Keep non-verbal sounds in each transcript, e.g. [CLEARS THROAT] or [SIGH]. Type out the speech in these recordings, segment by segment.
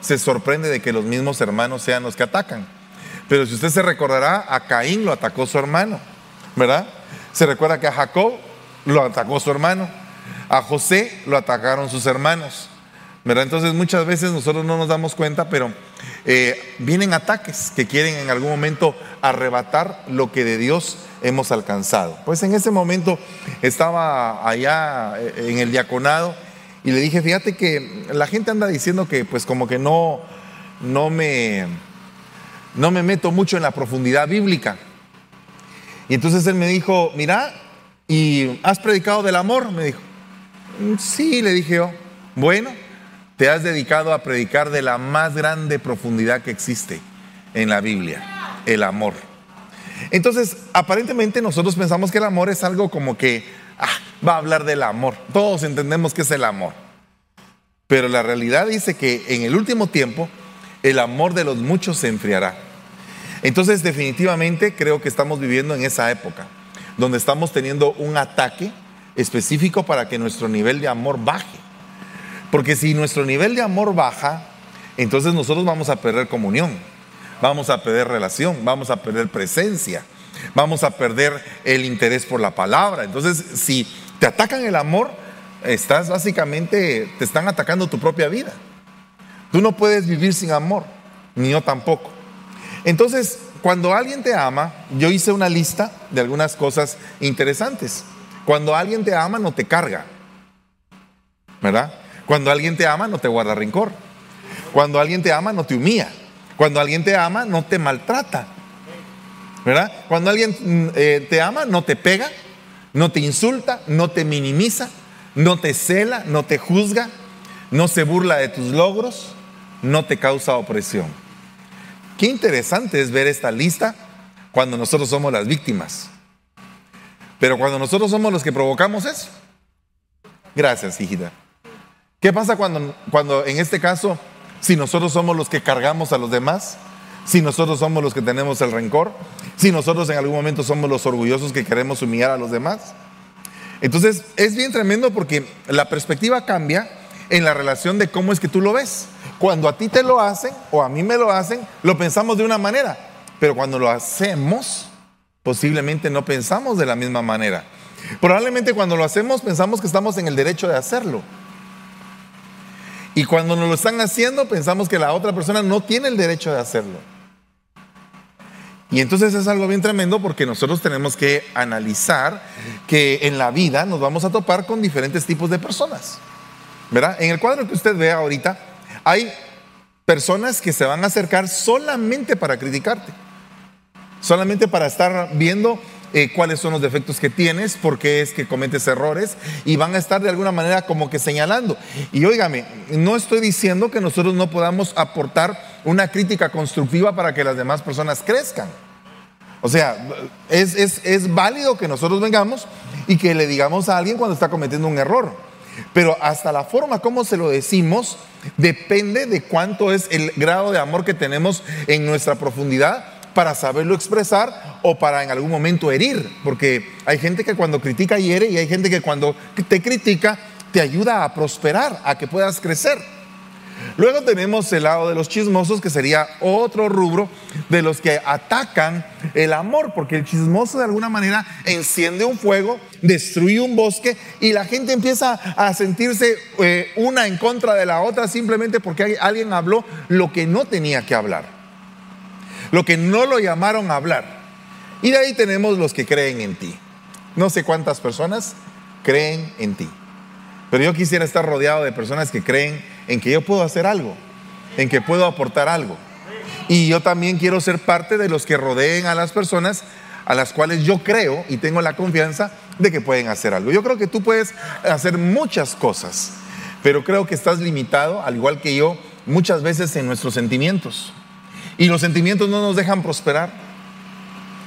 se sorprende de que los mismos hermanos sean los que atacan. Pero si usted se recordará, a Caín lo atacó su hermano, ¿verdad? Se recuerda que a Jacob lo atacó su hermano, a José lo atacaron sus hermanos, ¿verdad? Entonces muchas veces nosotros no nos damos cuenta, pero eh, vienen ataques que quieren en algún momento arrebatar lo que de Dios hemos alcanzado. Pues en ese momento estaba allá eh, en el diaconado y le dije, fíjate que la gente anda diciendo que pues como que no, no me, no me meto mucho en la profundidad bíblica. Y entonces él me dijo, mira, ¿y has predicado del amor? Me dijo, mm, sí, le dije yo, bueno, te has dedicado a predicar de la más grande profundidad que existe en la Biblia, el amor. Entonces, aparentemente nosotros pensamos que el amor es algo como que ah, va a hablar del amor. Todos entendemos que es el amor. Pero la realidad dice que en el último tiempo el amor de los muchos se enfriará. Entonces, definitivamente creo que estamos viviendo en esa época, donde estamos teniendo un ataque específico para que nuestro nivel de amor baje. Porque si nuestro nivel de amor baja, entonces nosotros vamos a perder comunión vamos a perder relación, vamos a perder presencia, vamos a perder el interés por la palabra. Entonces, si te atacan el amor, estás básicamente, te están atacando tu propia vida. Tú no puedes vivir sin amor, ni yo tampoco. Entonces, cuando alguien te ama, yo hice una lista de algunas cosas interesantes. Cuando alguien te ama, no te carga. ¿Verdad? Cuando alguien te ama, no te guarda rencor. Cuando alguien te ama, no te humilla. Cuando alguien te ama, no te maltrata. ¿Verdad? Cuando alguien mm, eh, te ama, no te pega, no te insulta, no te minimiza, no te cela, no te juzga, no se burla de tus logros, no te causa opresión. Qué interesante es ver esta lista cuando nosotros somos las víctimas. Pero cuando nosotros somos los que provocamos eso. Gracias, hijita. ¿Qué pasa cuando, cuando en este caso si nosotros somos los que cargamos a los demás, si nosotros somos los que tenemos el rencor, si nosotros en algún momento somos los orgullosos que queremos humillar a los demás. Entonces es bien tremendo porque la perspectiva cambia en la relación de cómo es que tú lo ves. Cuando a ti te lo hacen o a mí me lo hacen, lo pensamos de una manera, pero cuando lo hacemos, posiblemente no pensamos de la misma manera. Probablemente cuando lo hacemos pensamos que estamos en el derecho de hacerlo. Y cuando nos lo están haciendo, pensamos que la otra persona no tiene el derecho de hacerlo. Y entonces es algo bien tremendo porque nosotros tenemos que analizar que en la vida nos vamos a topar con diferentes tipos de personas. ¿Verdad? En el cuadro que usted ve ahorita, hay personas que se van a acercar solamente para criticarte, solamente para estar viendo eh, cuáles son los defectos que tienes, por qué es que cometes errores y van a estar de alguna manera como que señalando. Y óigame, no estoy diciendo que nosotros no podamos aportar una crítica constructiva para que las demás personas crezcan. O sea, es, es válido que nosotros vengamos y que le digamos a alguien cuando está cometiendo un error. Pero hasta la forma como se lo decimos depende de cuánto es el grado de amor que tenemos en nuestra profundidad para saberlo expresar o para en algún momento herir, porque hay gente que cuando critica hiere y hay gente que cuando te critica te ayuda a prosperar, a que puedas crecer. Luego tenemos el lado de los chismosos, que sería otro rubro de los que atacan el amor, porque el chismoso de alguna manera enciende un fuego, destruye un bosque y la gente empieza a sentirse eh, una en contra de la otra simplemente porque alguien habló lo que no tenía que hablar lo que no lo llamaron a hablar. Y de ahí tenemos los que creen en ti. No sé cuántas personas creen en ti. Pero yo quisiera estar rodeado de personas que creen en que yo puedo hacer algo, en que puedo aportar algo. Y yo también quiero ser parte de los que rodeen a las personas a las cuales yo creo y tengo la confianza de que pueden hacer algo. Yo creo que tú puedes hacer muchas cosas, pero creo que estás limitado, al igual que yo, muchas veces en nuestros sentimientos. Y los sentimientos no nos dejan prosperar,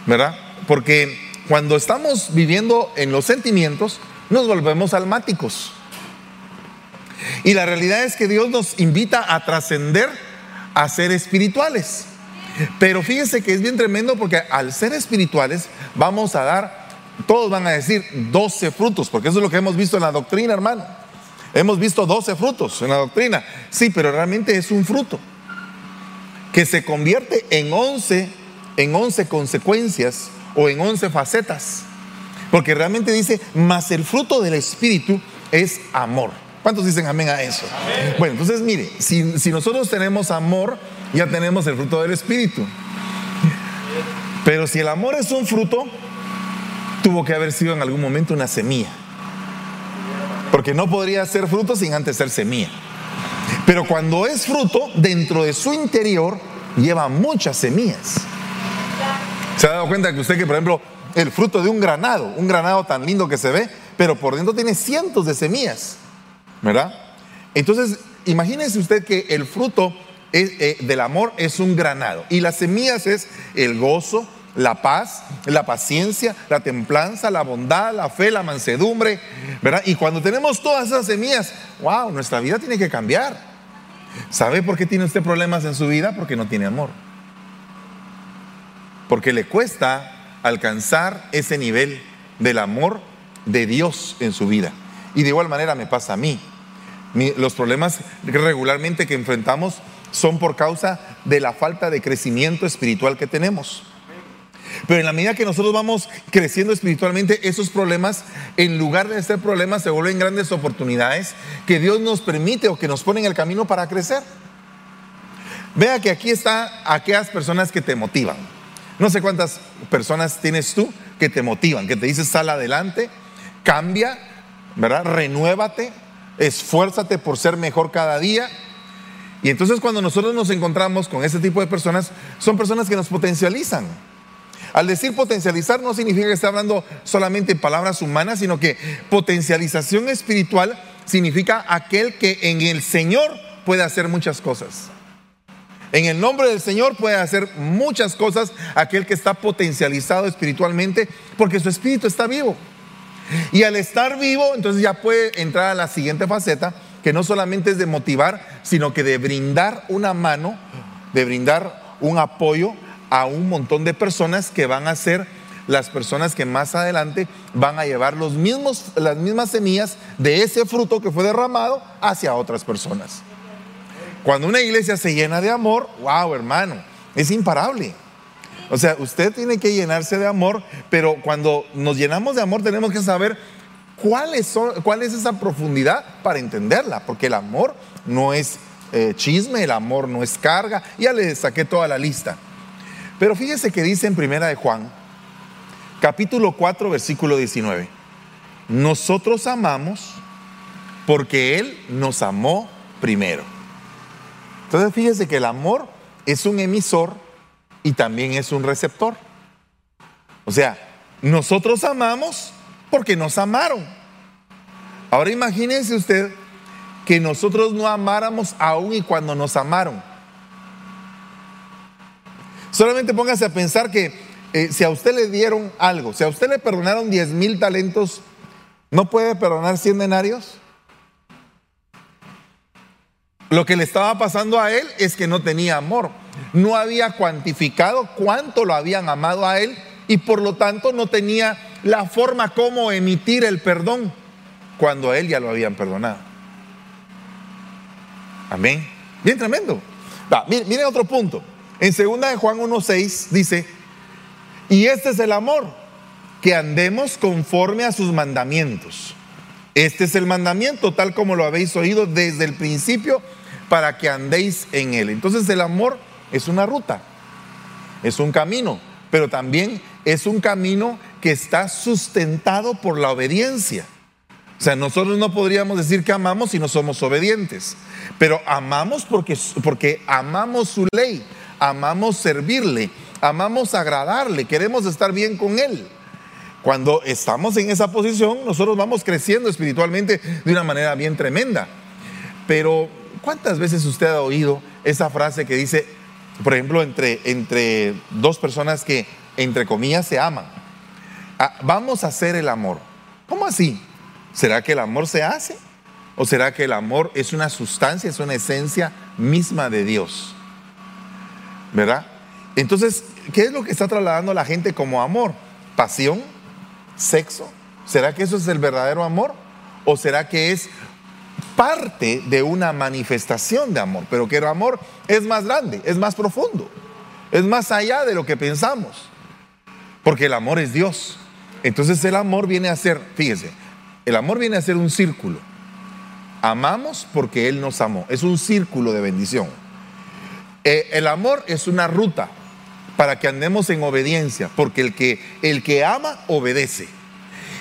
¿verdad? Porque cuando estamos viviendo en los sentimientos, nos volvemos almáticos. Y la realidad es que Dios nos invita a trascender a ser espirituales. Pero fíjense que es bien tremendo porque al ser espirituales vamos a dar, todos van a decir 12 frutos, porque eso es lo que hemos visto en la doctrina, hermano. Hemos visto 12 frutos en la doctrina. Sí, pero realmente es un fruto que se convierte en 11, en 11 consecuencias o en 11 facetas. Porque realmente dice, más el fruto del Espíritu es amor. ¿Cuántos dicen amén a eso? Bueno, entonces mire, si, si nosotros tenemos amor, ya tenemos el fruto del Espíritu. Pero si el amor es un fruto, tuvo que haber sido en algún momento una semilla. Porque no podría ser fruto sin antes ser semilla. Pero cuando es fruto, dentro de su interior lleva muchas semillas. ¿Se ha dado cuenta que usted que, por ejemplo, el fruto de un granado, un granado tan lindo que se ve, pero por dentro tiene cientos de semillas, ¿verdad? Entonces, imagínese usted que el fruto eh, del amor es un granado y las semillas es el gozo, la paz, la paciencia, la templanza, la bondad, la fe, la mansedumbre, ¿verdad? Y cuando tenemos todas esas semillas, wow, nuestra vida tiene que cambiar. ¿Sabe por qué tiene usted problemas en su vida? Porque no tiene amor. Porque le cuesta alcanzar ese nivel del amor de Dios en su vida. Y de igual manera me pasa a mí. los problemas regularmente que enfrentamos son por causa de la falta de crecimiento espiritual que tenemos. Pero en la medida que nosotros vamos creciendo espiritualmente, esos problemas, en lugar de ser problemas, se vuelven grandes oportunidades que Dios nos permite o que nos pone en el camino para crecer. Vea que aquí está aquellas personas que te motivan. No sé cuántas personas tienes tú que te motivan, que te dicen sal adelante, cambia, ¿verdad? Renuévate, esfuérzate por ser mejor cada día. Y entonces cuando nosotros nos encontramos con ese tipo de personas, son personas que nos potencializan. Al decir potencializar no significa que esté hablando solamente en palabras humanas, sino que potencialización espiritual significa aquel que en el Señor puede hacer muchas cosas. En el nombre del Señor puede hacer muchas cosas aquel que está potencializado espiritualmente porque su espíritu está vivo. Y al estar vivo, entonces ya puede entrar a la siguiente faceta, que no solamente es de motivar, sino que de brindar una mano, de brindar un apoyo a un montón de personas que van a ser las personas que más adelante van a llevar los mismos, las mismas semillas de ese fruto que fue derramado hacia otras personas. Cuando una iglesia se llena de amor, wow, hermano, es imparable. O sea, usted tiene que llenarse de amor, pero cuando nos llenamos de amor tenemos que saber cuál son, cuál es esa profundidad para entenderla, porque el amor no es eh, chisme, el amor no es carga. Ya le saqué toda la lista. Pero fíjese que dice en Primera de Juan, capítulo 4, versículo 19. Nosotros amamos porque Él nos amó primero. Entonces fíjese que el amor es un emisor y también es un receptor. O sea, nosotros amamos porque nos amaron. Ahora imagínense usted que nosotros no amáramos aún y cuando nos amaron. Solamente póngase a pensar que eh, si a usted le dieron algo, si a usted le perdonaron 10 mil talentos, ¿no puede perdonar 100 denarios? Lo que le estaba pasando a él es que no tenía amor. No había cuantificado cuánto lo habían amado a él y por lo tanto no tenía la forma como emitir el perdón cuando a él ya lo habían perdonado. Amén. Bien tremendo. miren otro punto. En 2 de Juan 1.6 dice, y este es el amor, que andemos conforme a sus mandamientos. Este es el mandamiento, tal como lo habéis oído desde el principio, para que andéis en él. Entonces el amor es una ruta, es un camino, pero también es un camino que está sustentado por la obediencia. O sea, nosotros no podríamos decir que amamos si no somos obedientes, pero amamos porque, porque amamos su ley, amamos servirle, amamos agradarle, queremos estar bien con Él. Cuando estamos en esa posición, nosotros vamos creciendo espiritualmente de una manera bien tremenda. Pero, ¿cuántas veces usted ha oído esa frase que dice, por ejemplo, entre, entre dos personas que, entre comillas, se aman? Ah, vamos a hacer el amor. ¿Cómo así? ¿Será que el amor se hace? ¿O será que el amor es una sustancia, es una esencia misma de Dios? ¿verdad? Entonces, ¿qué es lo que está trasladando la gente como amor? ¿Pasión? ¿Sexo? ¿Será que eso es el verdadero amor? ¿O será que es parte de una manifestación de amor, pero que el amor es más grande, es más profundo, es más allá de lo que pensamos, porque el amor es Dios. Entonces el amor viene a ser, fíjese, el amor viene a ser un círculo. Amamos porque Él nos amó, es un círculo de bendición. Eh, el amor es una ruta para que andemos en obediencia, porque el que, el que ama obedece.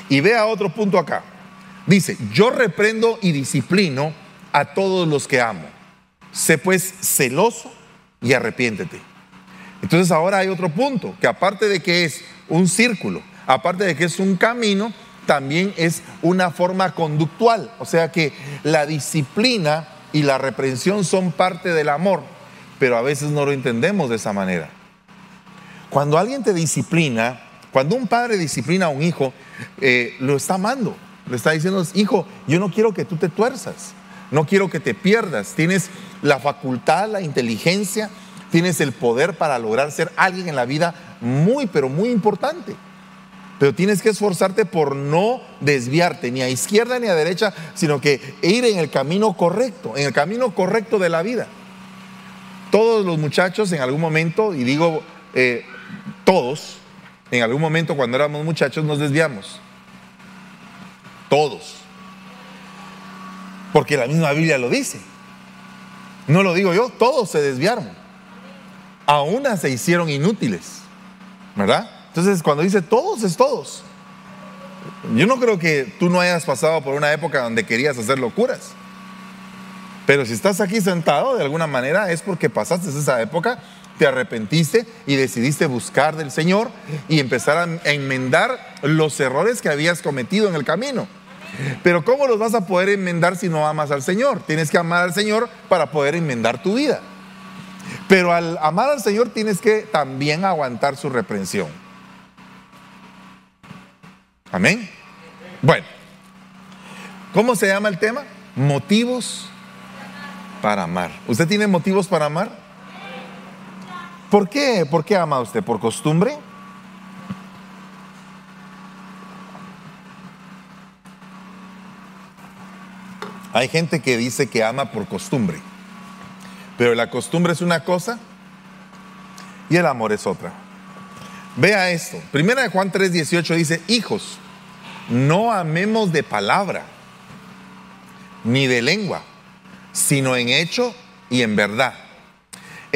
Y vea otro punto acá. Dice, yo reprendo y disciplino a todos los que amo. Sé pues celoso y arrepiéntete. Entonces ahora hay otro punto, que aparte de que es un círculo, aparte de que es un camino, también es una forma conductual. O sea que la disciplina y la reprensión son parte del amor, pero a veces no lo entendemos de esa manera. Cuando alguien te disciplina, cuando un padre disciplina a un hijo, eh, lo está amando. Le está diciendo, hijo, yo no quiero que tú te tuerzas, no quiero que te pierdas. Tienes la facultad, la inteligencia, tienes el poder para lograr ser alguien en la vida muy, pero muy importante. Pero tienes que esforzarte por no desviarte ni a izquierda ni a derecha, sino que ir en el camino correcto, en el camino correcto de la vida. Todos los muchachos en algún momento, y digo eh, todos, en algún momento cuando éramos muchachos nos desviamos. Todos. Porque la misma Biblia lo dice. No lo digo yo, todos se desviaron. A una se hicieron inútiles. ¿Verdad? Entonces, cuando dice todos, es todos. Yo no creo que tú no hayas pasado por una época donde querías hacer locuras. Pero si estás aquí sentado, de alguna manera, es porque pasaste esa época te arrepentiste y decidiste buscar del Señor y empezar a enmendar los errores que habías cometido en el camino. Pero ¿cómo los vas a poder enmendar si no amas al Señor? Tienes que amar al Señor para poder enmendar tu vida. Pero al amar al Señor tienes que también aguantar su reprensión. Amén. Bueno, ¿cómo se llama el tema? Motivos para amar. ¿Usted tiene motivos para amar? ¿Por qué? ¿Por qué ama usted? ¿Por costumbre? Hay gente que dice que ama por costumbre, pero la costumbre es una cosa y el amor es otra. Vea esto. Primera de Juan 3:18 dice, hijos, no amemos de palabra ni de lengua, sino en hecho y en verdad.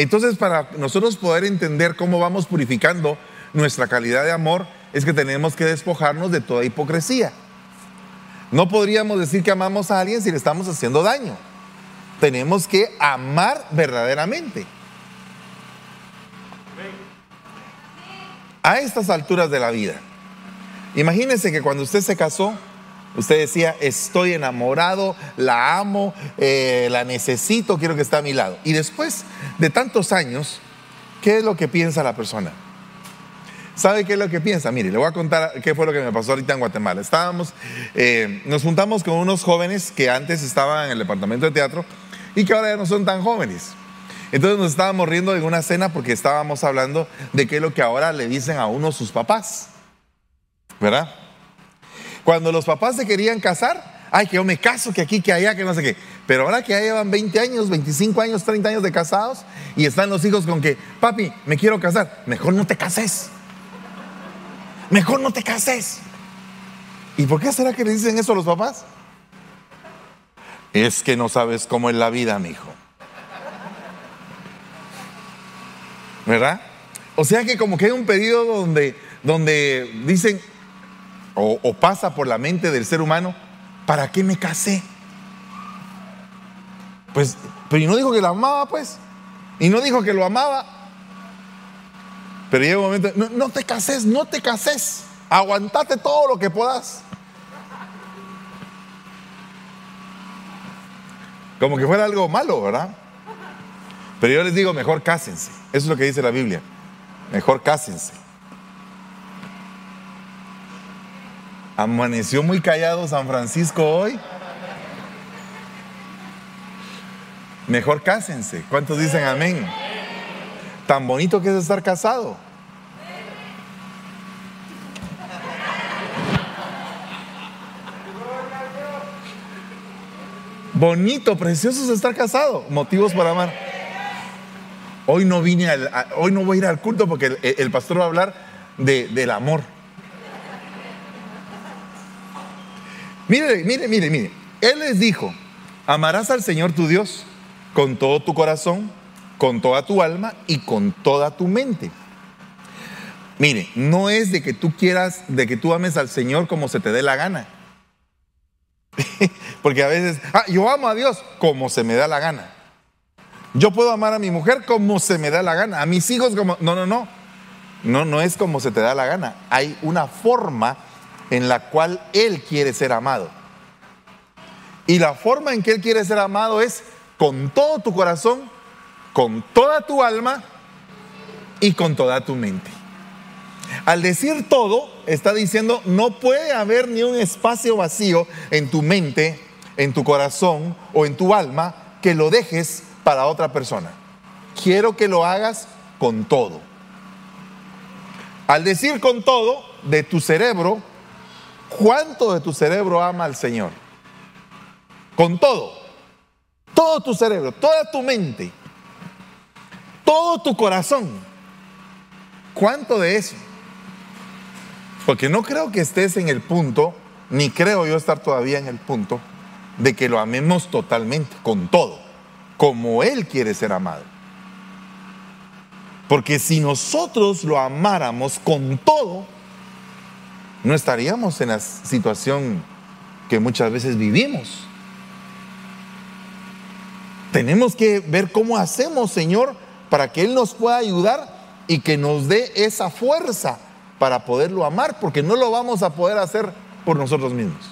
Entonces, para nosotros poder entender cómo vamos purificando nuestra calidad de amor, es que tenemos que despojarnos de toda hipocresía. No podríamos decir que amamos a alguien si le estamos haciendo daño. Tenemos que amar verdaderamente. A estas alturas de la vida, imagínense que cuando usted se casó, Usted decía, estoy enamorado, la amo, eh, la necesito, quiero que esté a mi lado. Y después de tantos años, ¿qué es lo que piensa la persona? ¿Sabe qué es lo que piensa? Mire, le voy a contar qué fue lo que me pasó ahorita en Guatemala. Estábamos, eh, nos juntamos con unos jóvenes que antes estaban en el departamento de teatro y que ahora ya no son tan jóvenes. Entonces nos estábamos riendo en una cena porque estábamos hablando de qué es lo que ahora le dicen a uno sus papás. ¿Verdad? Cuando los papás se querían casar, ay, que yo me caso, que aquí, que allá, que no sé qué. Pero ahora que ya llevan 20 años, 25 años, 30 años de casados y están los hijos con que, papi, me quiero casar, mejor no te cases. Mejor no te cases. ¿Y por qué será que le dicen eso a los papás? Es que no sabes cómo es la vida, mi hijo. ¿Verdad? O sea que como que hay un periodo donde, donde dicen, o, pasa por la mente del ser humano, ¿para qué me casé? Pues, pero y no dijo que lo amaba, pues. Y no dijo que lo amaba. Pero llega un momento, no, no, te cases, no te cases. Aguantate todo lo que puedas. Como que fuera algo malo, ¿verdad? Pero yo les digo, mejor cásense. Eso es lo que dice la Biblia. Mejor cásense. Amaneció muy callado San Francisco hoy. Mejor cásense. ¿Cuántos dicen amén? Tan bonito que es estar casado. Bonito, precioso es estar casado. Motivos para amar. Hoy no vine hoy no voy a ir al culto porque el, pastor va a hablar del amor. Mire, mire, mire, mire. Él les dijo, amarás al Señor tu Dios con todo tu corazón, con toda tu alma y con toda tu mente. Mire, no es de que tú quieras, de que tú ames al Señor como se te dé la gana. [LAUGHS] Porque a veces, ah, yo amo a Dios como se me da la gana. Yo puedo amar a mi mujer como se me da la gana, a mis hijos como... No, no, no. No, no es como se te da la gana. Hay una forma en la cual Él quiere ser amado. Y la forma en que Él quiere ser amado es con todo tu corazón, con toda tu alma y con toda tu mente. Al decir todo, está diciendo, no puede haber ni un espacio vacío en tu mente, en tu corazón o en tu alma que lo dejes para otra persona. Quiero que lo hagas con todo. Al decir con todo, de tu cerebro, ¿cuánto de tu cerebro ama al Señor? Con todo. Todo tu cerebro, toda tu mente, todo tu corazón. ¿Cuánto de eso? Porque no creo que estés en el punto, ni creo yo estar todavía en el punto, de que lo amemos totalmente, con todo, como Él quiere ser amado. Porque si nosotros lo amáramos con todo, no estaríamos en la situación que muchas veces vivimos. Tenemos que ver cómo hacemos, Señor, para que Él nos pueda ayudar y que nos dé esa fuerza para poderlo amar, porque no lo vamos a poder hacer por nosotros mismos.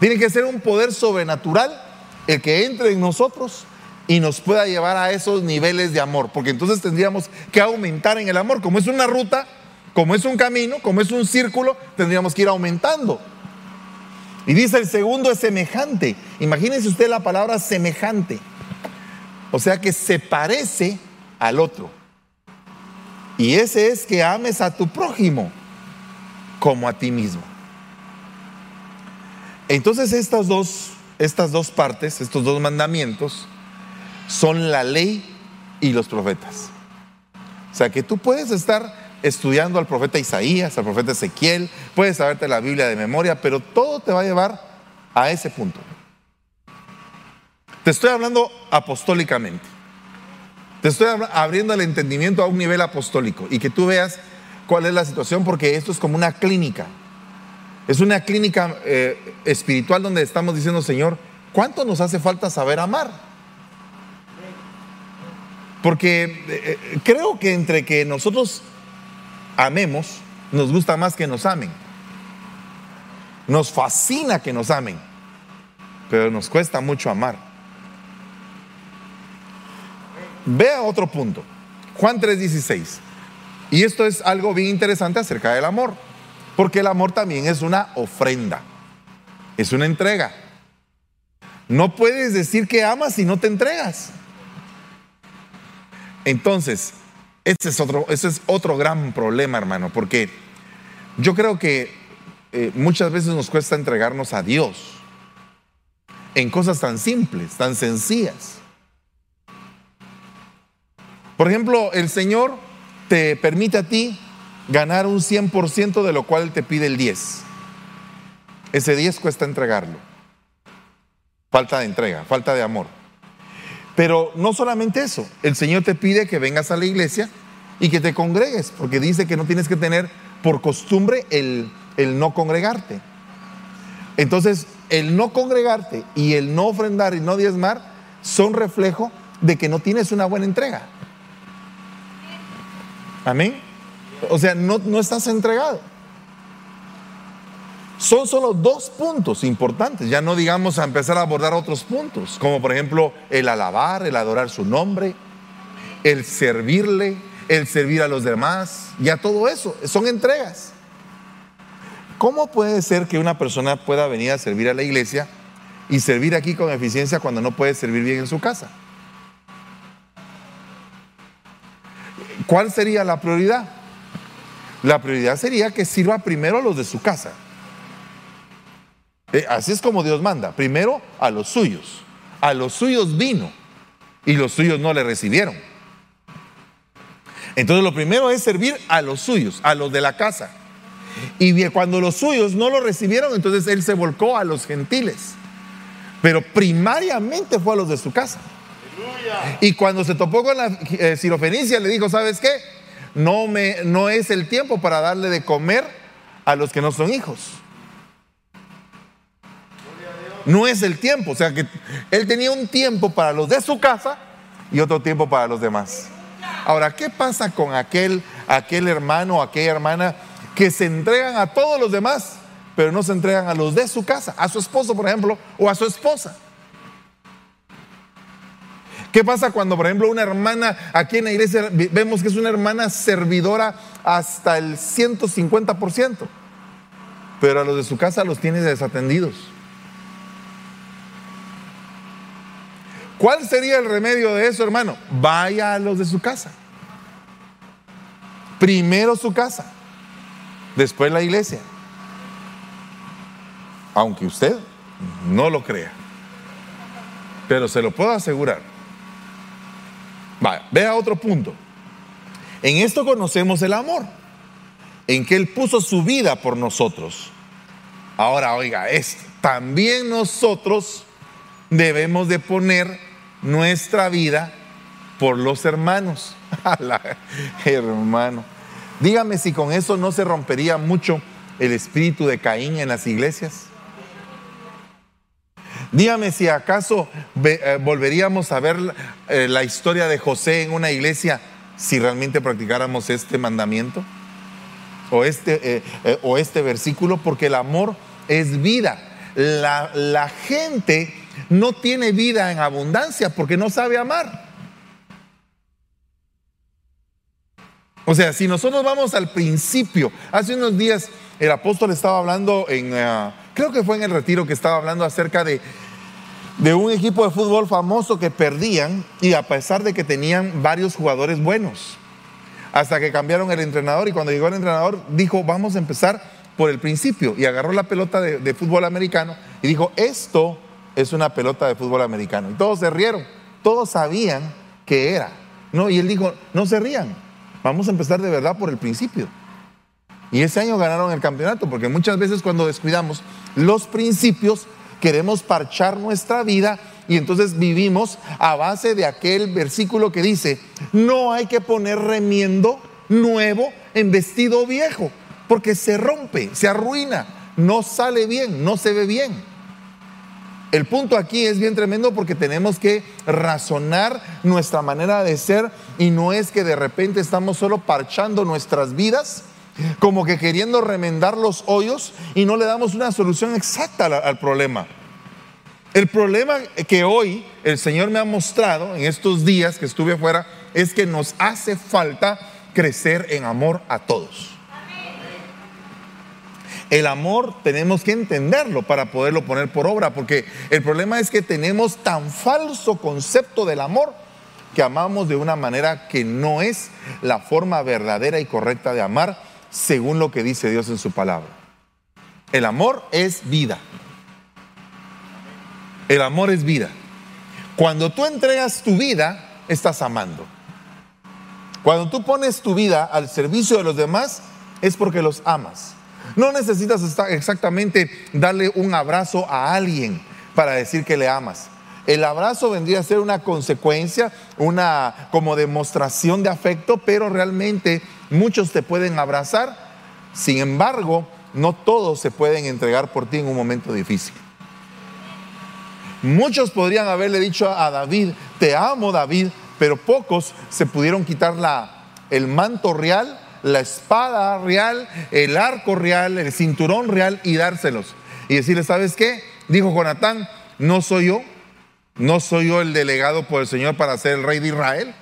Tiene que ser un poder sobrenatural el que entre en nosotros y nos pueda llevar a esos niveles de amor, porque entonces tendríamos que aumentar en el amor. Como es una ruta, como es un camino, como es un círculo, tendríamos que ir aumentando. Y dice el segundo es semejante. Imagínense usted la palabra semejante. O sea que se parece al otro. Y ese es que ames a tu prójimo como a ti mismo. Entonces estas dos, estas dos partes, estos dos mandamientos, son la ley y los profetas. O sea que tú puedes estar estudiando al profeta Isaías, al profeta Ezequiel, puedes saberte la Biblia de memoria, pero todo te va a llevar a ese punto. Te estoy hablando apostólicamente. Te estoy abriendo el entendimiento a un nivel apostólico y que tú veas cuál es la situación, porque esto es como una clínica. Es una clínica eh, espiritual donde estamos diciendo, Señor, ¿cuánto nos hace falta saber amar? Porque eh, eh, creo que entre que nosotros amemos, nos gusta más que nos amen. Nos fascina que nos amen, pero nos cuesta mucho amar. Vea otro punto. Juan 3:16. Y esto es algo bien interesante acerca del amor. Porque el amor también es una ofrenda. Es una entrega. No puedes decir que amas si no te entregas. Entonces, es otro, ese es otro gran problema, hermano, porque yo creo que eh, muchas veces nos cuesta entregarnos a Dios en cosas tan simples, tan sencillas. Por ejemplo, el Señor te permite a ti ganar un 100% de lo cual te pide el 10. Ese 10 cuesta entregarlo. Falta de entrega, falta de amor. Pero no solamente eso, el Señor te pide que vengas a la iglesia y que te congregues, porque dice que no tienes que tener por costumbre el, el no congregarte. Entonces, el no congregarte y el no ofrendar y no diezmar son reflejo de que no tienes una buena entrega. Amén. O sea, no, no estás entregado. Son solo dos puntos importantes. Ya no digamos a empezar a abordar otros puntos, como por ejemplo el alabar, el adorar su nombre, el servirle, el servir a los demás, ya todo eso, son entregas. ¿Cómo puede ser que una persona pueda venir a servir a la iglesia y servir aquí con eficiencia cuando no puede servir bien en su casa? ¿Cuál sería la prioridad? La prioridad sería que sirva primero a los de su casa. Eh, así es como Dios manda. Primero a los suyos. A los suyos vino y los suyos no le recibieron. Entonces lo primero es servir a los suyos, a los de la casa. Y cuando los suyos no lo recibieron, entonces él se volcó a los gentiles. Pero primariamente fue a los de su casa. Y cuando se topó con la eh, sirofenicia, le dijo, ¿sabes qué? No, me, no es el tiempo para darle de comer a los que no son hijos. No es el tiempo. O sea que él tenía un tiempo para los de su casa y otro tiempo para los demás. Ahora, ¿qué pasa con aquel, aquel hermano o aquella hermana que se entregan a todos los demás, pero no se entregan a los de su casa, a su esposo, por ejemplo, o a su esposa? ¿Qué pasa cuando, por ejemplo, una hermana aquí en la iglesia vemos que es una hermana servidora hasta el 150%, pero a los de su casa los tiene desatendidos? ¿Cuál sería el remedio de eso, hermano? Vaya a los de su casa. Primero su casa, después la iglesia. Aunque usted no lo crea. Pero se lo puedo asegurar. vea otro punto. En esto conocemos el amor, en que Él puso su vida por nosotros. Ahora, oiga, es también nosotros debemos de poner nuestra vida por los hermanos. [LAUGHS] hermano. Dígame si con eso no se rompería mucho el espíritu de Caín en las iglesias. Dígame si acaso eh, volveríamos a ver eh, la historia de José en una iglesia si realmente practicáramos este mandamiento o este, eh, o este versículo, porque el amor es vida. La, la gente no tiene vida en abundancia porque no sabe amar. O sea, si nosotros vamos al principio, hace unos días el apóstol estaba hablando en, eh, creo que fue en el retiro que estaba hablando acerca de, de un equipo de fútbol famoso que perdían y a pesar de que tenían varios jugadores buenos, hasta que cambiaron el entrenador y cuando llegó el entrenador dijo, vamos a empezar por el principio y agarró la pelota de, de fútbol americano y dijo, esto es una pelota de fútbol americano. Y todos se rieron, todos sabían que era. No, y él dijo, no se rían, vamos a empezar de verdad por el principio. Y ese año ganaron el campeonato, porque muchas veces cuando descuidamos los principios, queremos parchar nuestra vida y entonces vivimos a base de aquel versículo que dice, no hay que poner remiendo nuevo en vestido viejo, porque se rompe, se arruina, no sale bien, no se ve bien. El punto aquí es bien tremendo porque tenemos que razonar nuestra manera de ser y no es que de repente estamos solo parchando nuestras vidas, como que queriendo remendar los hoyos y no le damos una solución exacta al, problema. El problema que hoy el Señor me ha mostrado en estos días que estuve afuera es que nos hace falta crecer en amor a todos. El amor tenemos que entenderlo para poderlo poner por obra, porque el problema es que tenemos tan falso concepto del amor que amamos de una manera que no es la forma verdadera y correcta de amar según lo que dice Dios en su palabra. El amor es vida. El amor es vida. Cuando tú entregas tu vida, estás amando. Cuando tú pones tu vida al servicio de los demás, es porque los amas. No necesitas exactamente darle un abrazo a alguien para decir que le amas. El abrazo vendría a ser una consecuencia, una como demostración de afecto, pero realmente muchos te pueden abrazar. Sin embargo, no todos se pueden entregar por ti en un momento difícil. Muchos podrían haberle dicho a David, te amo David, pero pocos se pudieron quitar la, el manto real la espada real, el arco real, el cinturón real y dárselos. Y decirle, ¿sabes qué? Dijo Jonatán, no soy yo, no soy yo el delegado por el Señor para ser el rey de Israel.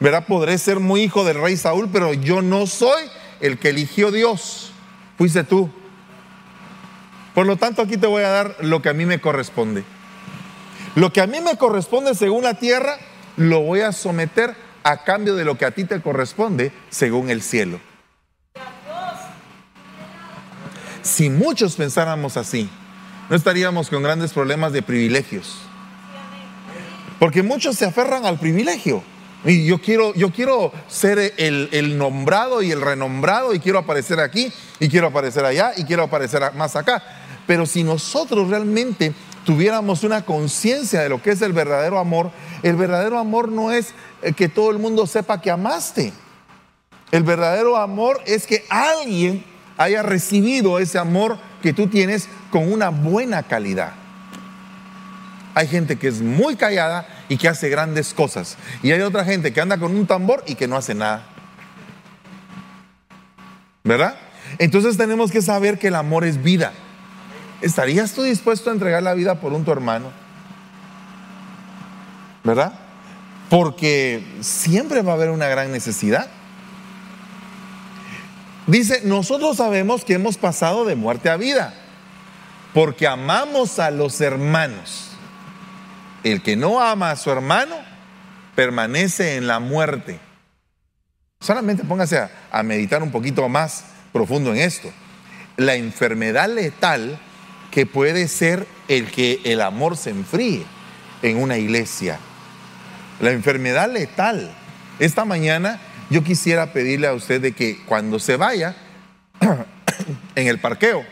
Verá, podré ser muy hijo del rey Saúl, pero yo no soy el que eligió Dios. Fuiste tú. Por lo tanto, aquí te voy a dar lo que a mí me corresponde. Lo que a mí me corresponde según la tierra, lo voy a someter a cambio de lo que a ti te corresponde según el cielo. Si muchos pensáramos así, no estaríamos con grandes problemas de privilegios. Porque muchos se aferran al privilegio. Y yo quiero, yo quiero ser el, el, nombrado y el renombrado y quiero aparecer aquí y quiero aparecer allá y quiero aparecer más acá. Pero si nosotros realmente tuviéramos una conciencia de lo que es el verdadero amor, el verdadero amor no es eh, que todo el mundo sepa que amaste. El verdadero amor es que alguien haya recibido ese amor que tú tienes con una buena calidad. Hay gente que es muy callada y que hace grandes cosas. Y hay otra gente que anda con un tambor y que no hace nada. ¿Verdad? Entonces tenemos que saber que el amor es vida. ¿Estarías tú dispuesto a entregar la vida por un tu hermano? ¿Verdad? Porque siempre va a haber una gran necesidad. Dice, nosotros sabemos que hemos pasado de muerte a vida, porque amamos a los hermanos. El que no ama a su hermano permanece en la muerte. Solamente póngase a, a meditar un poquito más profundo en esto. La enfermedad letal que puede ser el que el amor se enfríe en una iglesia. La enfermedad letal. Esta mañana yo quisiera pedirle a usted de que cuando se vaya [CLEARS THROAT] en el parqueo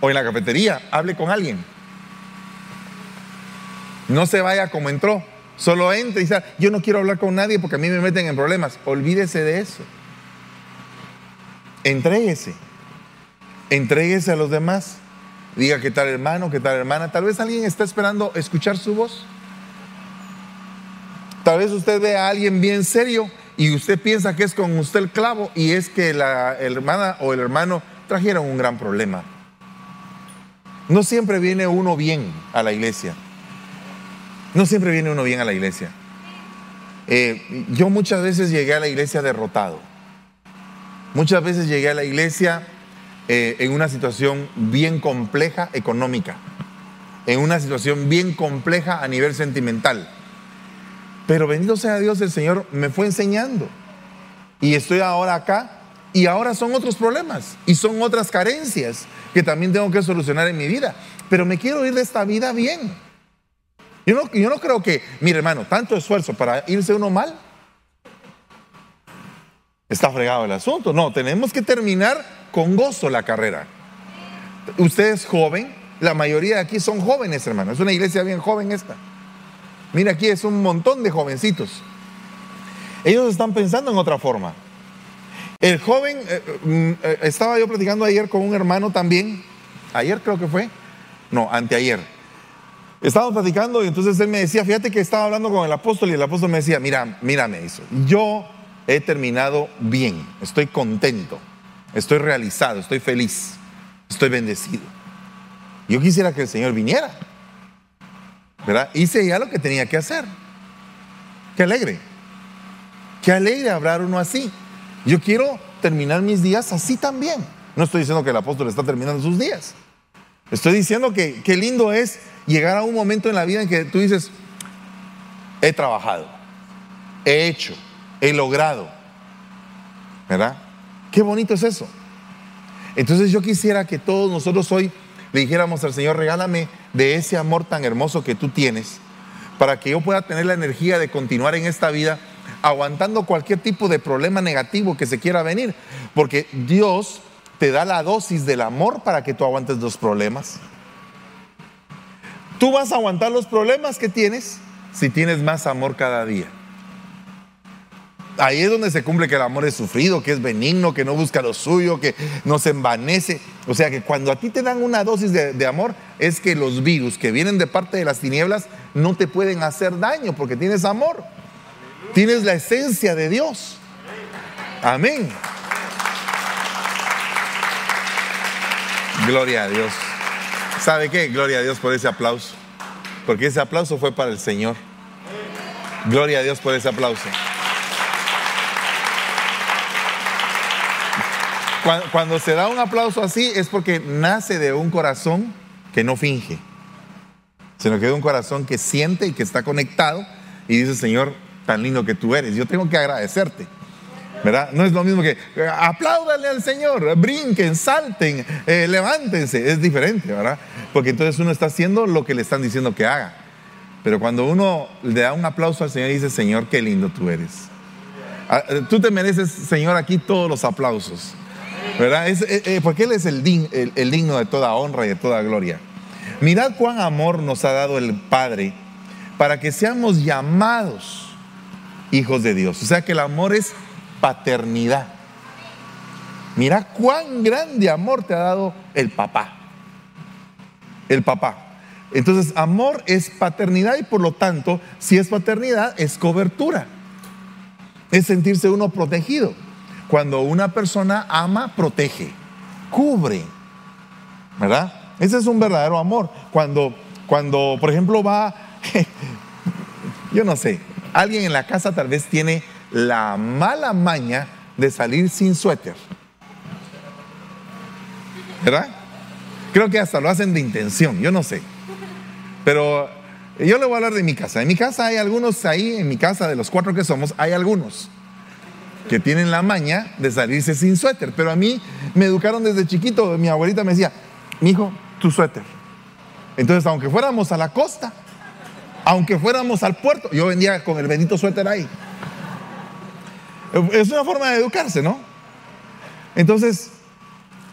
o en la cafetería, hable con alguien. No se vaya como entró. Solo entre y dice, yo no quiero hablar con nadie porque a mí me meten en problemas. Olvídese de eso. Entréguese. Entréguese a los demás. Diga qué tal hermano, qué tal hermana. Tal vez alguien está esperando escuchar su voz. Tal vez usted ve a alguien bien serio y usted piensa que es con usted el clavo y es que la hermana o el hermano trajeron un gran problema. No siempre viene uno bien a la iglesia. No siempre viene uno bien a la iglesia. Eh, yo muchas veces llegué a la iglesia derrotado. Muchas veces llegué a la iglesia eh, en una situación bien compleja económica, en una situación bien compleja a nivel sentimental. Pero bendito sea Dios, el Señor me fue enseñando. Y estoy ahora acá y ahora son otros problemas y son otras carencias que también tengo que solucionar en mi vida. Pero me quiero ir de esta vida bien. Yo no, yo no creo que, mire hermano, tanto esfuerzo para irse uno mal. Está fregado el asunto. No, tenemos que terminar con gozo la carrera. Usted es joven, la mayoría de aquí son jóvenes, hermano. Es una iglesia bien joven esta. Mira, aquí es un montón de jovencitos. Ellos están pensando en otra forma. El joven, eh, mm, eh, estaba yo platicando ayer con un hermano también, ayer creo que fue, no, anteayer. Estábamos platicando y entonces él me decía, fíjate que estaba hablando con el apóstol y el apóstol me decía, mira, mírame eso, yo he terminado bien, estoy contento, estoy realizado, estoy feliz, estoy bendecido. Yo quisiera que el Señor viniera, ¿verdad? Hice ya lo que tenía que hacer. Qué alegre, qué alegre hablar uno así. Yo quiero terminar mis días así también. No estoy diciendo que el apóstol está terminando sus días. Estoy diciendo que qué lindo es llegar a un momento en la vida en que tú dices, he trabajado, he hecho, he logrado. ¿Verdad? Qué bonito es eso. Entonces yo quisiera que todos nosotros hoy le dijéramos al Señor, regálame de ese amor tan hermoso que tú tienes, para que yo pueda tener la energía de continuar en esta vida aguantando cualquier tipo de problema negativo que se quiera venir, porque Dios te da la dosis del amor para que tú aguantes los problemas. Tú vas a aguantar los problemas que tienes si tienes más amor cada día. Ahí es donde se cumple que el amor es sufrido, que es benigno, que no busca lo suyo, que no se envanece. O sea que cuando a ti te dan una dosis de, de, amor, es que los virus que vienen de parte de las tinieblas no te pueden hacer daño porque tienes amor. Tienes la esencia de Dios. Amén. Gloria a Dios. ¿Sabe qué? Gloria a Dios por ese aplauso. Porque ese aplauso fue para el Señor. Gloria a Dios por ese aplauso. Cuando, se da un aplauso así es porque nace de un corazón que no finge, sino que de un corazón que siente y que está conectado y dice, Señor, tan lindo que tú eres, yo tengo que agradecerte. ¿verdad? No es lo mismo que apláudale al Señor, brinquen, salten, eh, levántense. Es diferente, ¿verdad? Porque entonces uno está haciendo lo que le están diciendo que haga. Pero cuando uno le da un aplauso al Señor y dice, Señor, qué lindo tú eres. Ah, tú te mereces, Señor, aquí todos los aplausos. ¿Verdad? porque Él es el, el digno de toda honra y de toda gloria. Mirad cuán amor nos ha dado el Padre para que seamos llamados hijos de Dios. O sea que el amor es paternidad. Mira cuán grande amor te ha dado el papá. El papá. Entonces, amor es paternidad y por lo tanto, si es paternidad, es cobertura. Es sentirse uno protegido. Cuando una persona ama, protege, cubre. ¿Verdad? Ese es un verdadero amor. Cuando, cuando por ejemplo, va, [LAUGHS] yo no sé, alguien en la casa tal vez tiene la mala maña de salir sin suéter. ¿Verdad? Creo que hasta lo hacen de intención, yo no sé. Pero yo le voy a hablar de mi casa. En mi casa hay algunos ahí, en mi casa de los cuatro que somos, hay algunos que tienen la maña de salirse sin suéter. Pero a mí me educaron desde chiquito. Mi abuelita me decía, mi hijo, tu suéter. Entonces, aunque fuéramos a la costa, aunque fuéramos al puerto, yo vendía con el bendito suéter ahí. Es una forma de educarse, ¿no? Entonces,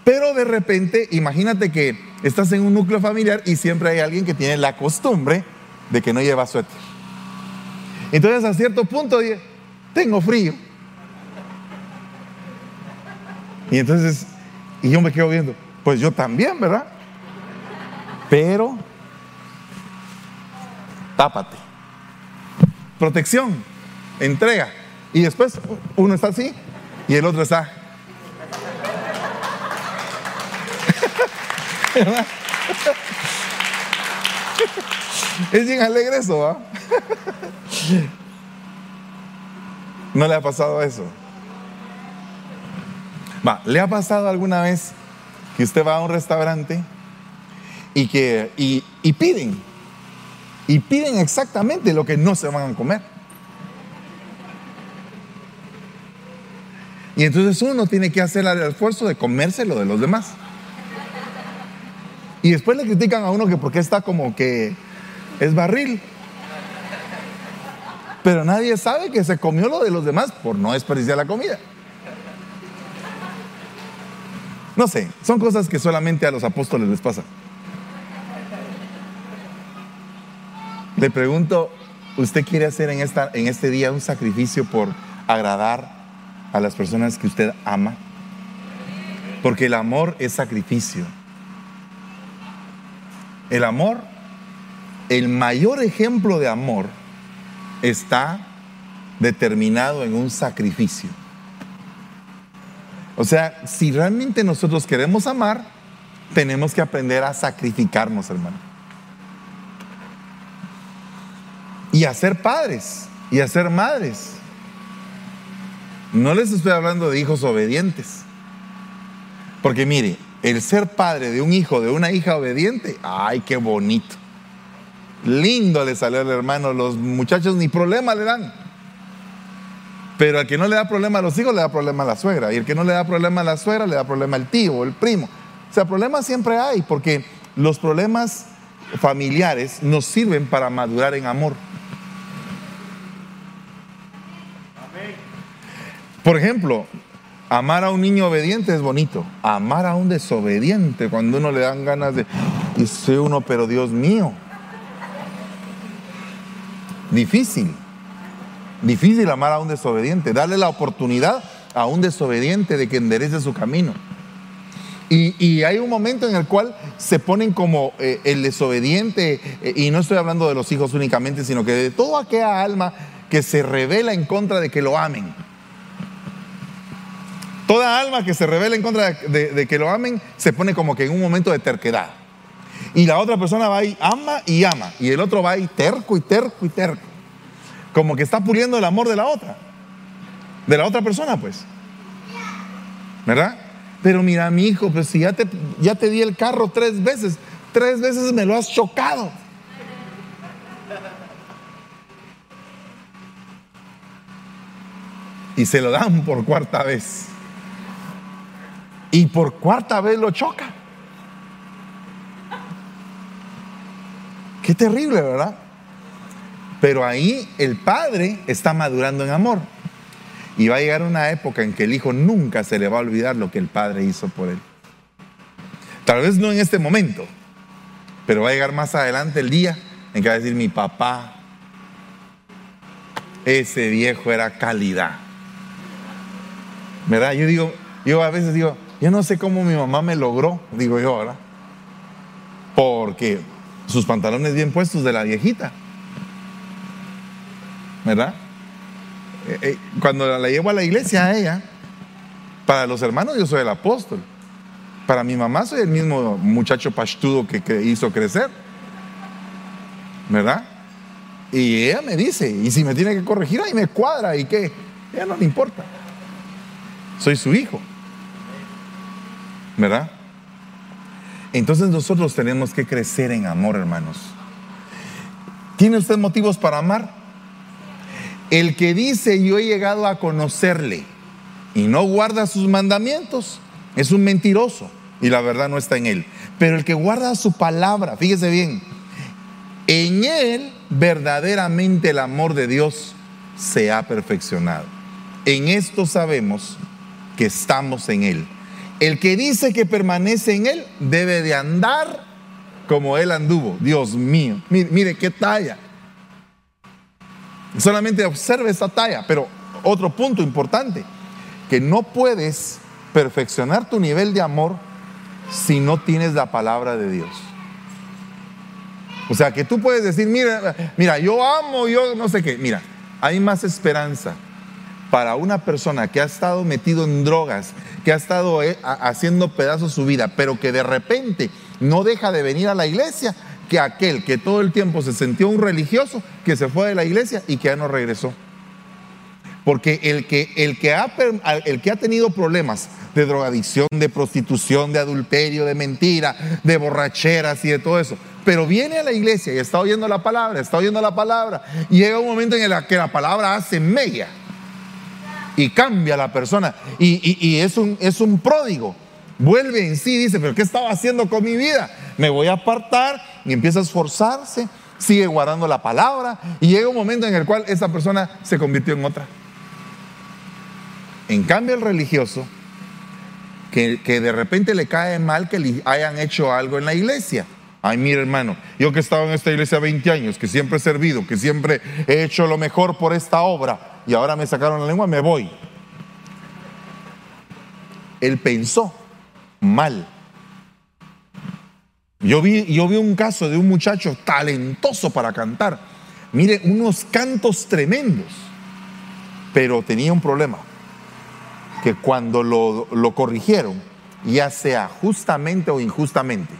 pero de repente, imagínate que estás en un núcleo familiar y siempre hay alguien que tiene la costumbre de que no lleva suéter. Entonces, a cierto punto, tengo frío. Y entonces, y yo me quedo viendo, pues yo también, ¿verdad? Pero, tápate. Protección, entrega. Y después uno está así y el otro está. es bien alegre eso, ¿va? ¿No le ha pasado eso? Va, ¿le ha pasado alguna vez que usted va a un restaurante y que y, piden y piden exactamente lo que no se van a comer? Y entonces uno tiene que hacer el esfuerzo de comérselo de los demás. Y después le critican a uno que porque está como que es barril. Pero nadie sabe que se comió lo de los demás por no desperdiciar la comida. No sé, son cosas que solamente a los apóstoles les pasan. Le pregunto, ¿usted quiere hacer en, esta, en este día un sacrificio por agradar a las personas que usted ama? Porque el amor es sacrificio. El amor, el mayor ejemplo de amor está determinado en un sacrificio. O sea, si realmente nosotros queremos amar, tenemos que aprender a sacrificarnos, hermano. Y a ser padres y a ser madres. No les estoy hablando de hijos obedientes. Porque mire, el ser padre de un hijo, de una hija obediente, ay, qué bonito. Lindo le salió al hermano, los muchachos ni problema le dan. Pero al que no le da problema a los hijos, le da problema a la suegra. Y el que no le da problema a la suegra, le da problema al tío o el primo. O sea, problemas siempre hay, porque los problemas familiares nos sirven para madurar en amor. Por ejemplo, amar a un niño obediente es bonito. Amar a un desobediente, cuando uno le dan ganas de, dice uno, pero Dios mío. Difícil. Difícil amar a un desobediente. Darle la oportunidad a un desobediente de que enderece su camino. Y, hay un momento en el cual se ponen como eh, el desobediente, eh, y no estoy hablando de los hijos únicamente, sino que de toda aquella alma que se revela en contra de que lo amen. Toda alma que se revela en contra de, que lo amen se pone como que en un momento de terquedad. Y la otra persona va y ama y ama. Y el otro va y terco y terco y terco. Como que está puliendo el amor de la otra. De la otra persona, pues. ¿Verdad? Pero mira, mi hijo, pues si ya te, ya te di el carro tres veces, tres veces me lo has chocado. y se lo dan por cuarta vez. Y por cuarta vez lo choca. Qué terrible, ¿verdad? Pero ahí el padre está madurando en amor. Y va a llegar una época en que el hijo nunca se le va a olvidar lo que el padre hizo por él. Tal vez no en este momento, pero va a llegar más adelante el día en que va a decir mi papá, ese viejo era calidad. ¿Verdad? Yo digo, yo a veces digo, yo no sé cómo mi mamá me logró, digo yo, ¿verdad? Porque sus pantalones bien puestos de la viejita. ¿Verdad? Eh, eh, cuando la llevo a la iglesia a ella, para los hermanos yo soy el apóstol. Para mi mamá soy el mismo muchacho pastudo que, hizo crecer. ¿Verdad? Y ella me dice, y si me tiene que corregir, ahí me cuadra y qué, ya no le importa. Soy su hijo. ¿Verdad? Entonces nosotros tenemos que crecer en amor, hermanos. ¿Tiene usted motivos para amar? El que dice yo he llegado a conocerle y no guarda sus mandamientos es un mentiroso y la verdad no está en él. Pero el que guarda su palabra, fíjese bien, en él verdaderamente el amor de Dios se ha perfeccionado. En esto sabemos que estamos en él. El que dice que permanece en él debe de andar como él anduvo. Dios mío, mire, mire qué talla. Solamente observe esta talla, pero otro punto importante, que no puedes perfeccionar tu nivel de amor si no tienes la palabra de Dios. O sea, que tú puedes decir, mira, mira, yo amo, yo no sé qué. Mira, hay más esperanza para una persona que ha estado metido en drogas, que ha estado eh, haciendo pedazos su vida, pero que de repente no deja de venir a la iglesia, que aquel que todo el tiempo se sintió un religioso, que se fue de la iglesia y que ya no regresó. Porque el que, el que, ha, el que ha tenido problemas de drogadicción, de prostitución, de adulterio, de mentira, de borracheras y de todo eso, pero viene a la iglesia y está oyendo la palabra, está oyendo la palabra, y llega un momento en el que la palabra hace mella y cambia a la persona y, es, un, es un pródigo. Vuelve en sí, dice, pero ¿qué estaba haciendo con mi vida? Me voy a apartar y empieza a esforzarse, sigue guardando la palabra y llega un momento en el cual esa persona se convirtió en otra. En cambio el religioso, que, que de repente le cae mal que le hayan hecho algo en la iglesia. Ay, mire hermano, yo que he estado en esta iglesia 20 años, que siempre he servido, que siempre he hecho lo mejor por esta obra y ahora me sacaron la lengua, me voy. Él pensó mal. Yo vi, yo vi un caso de un muchacho talentoso para cantar. Mire, unos cantos tremendos. Pero tenía un problema. Que cuando lo, lo corrigieron, ya sea justamente o injustamente,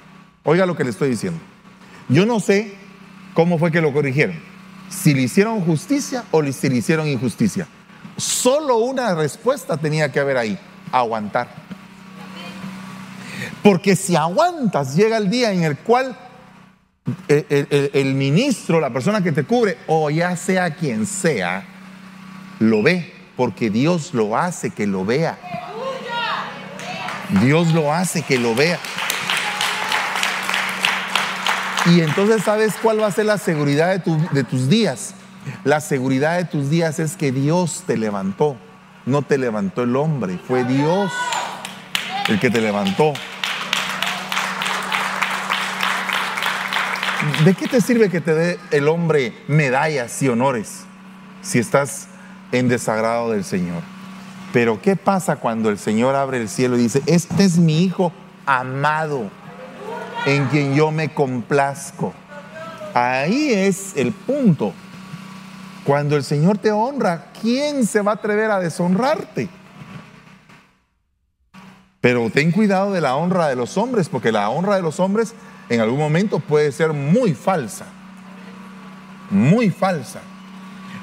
Oiga lo que le estoy diciendo. Yo no sé cómo fue que lo corrigieron. Si le hicieron justicia o si le hicieron injusticia. Solo una respuesta tenía que haber ahí. Aguantar. Porque si aguantas, llega el día en el cual el, ministro, la persona que te cubre, o ya sea quien sea, lo ve. Porque Dios lo hace que lo vea. Dios lo hace que lo vea. Y entonces sabes cuál va a ser la seguridad de, tus días. La seguridad de tus días es que Dios te levantó. No te levantó el hombre, fue Dios el que te levantó. ¿De qué te sirve que te dé el hombre medallas y honores si estás en desagrado del Señor? Pero ¿qué pasa cuando el Señor abre el cielo y dice, este es mi hijo amado? en quien yo me complazco. Ahí es el punto. Cuando el Señor te honra, ¿quién se va a atrever a deshonrarte? Pero ten cuidado de la honra de los hombres, porque la honra de los hombres en algún momento puede ser muy falsa. Muy falsa.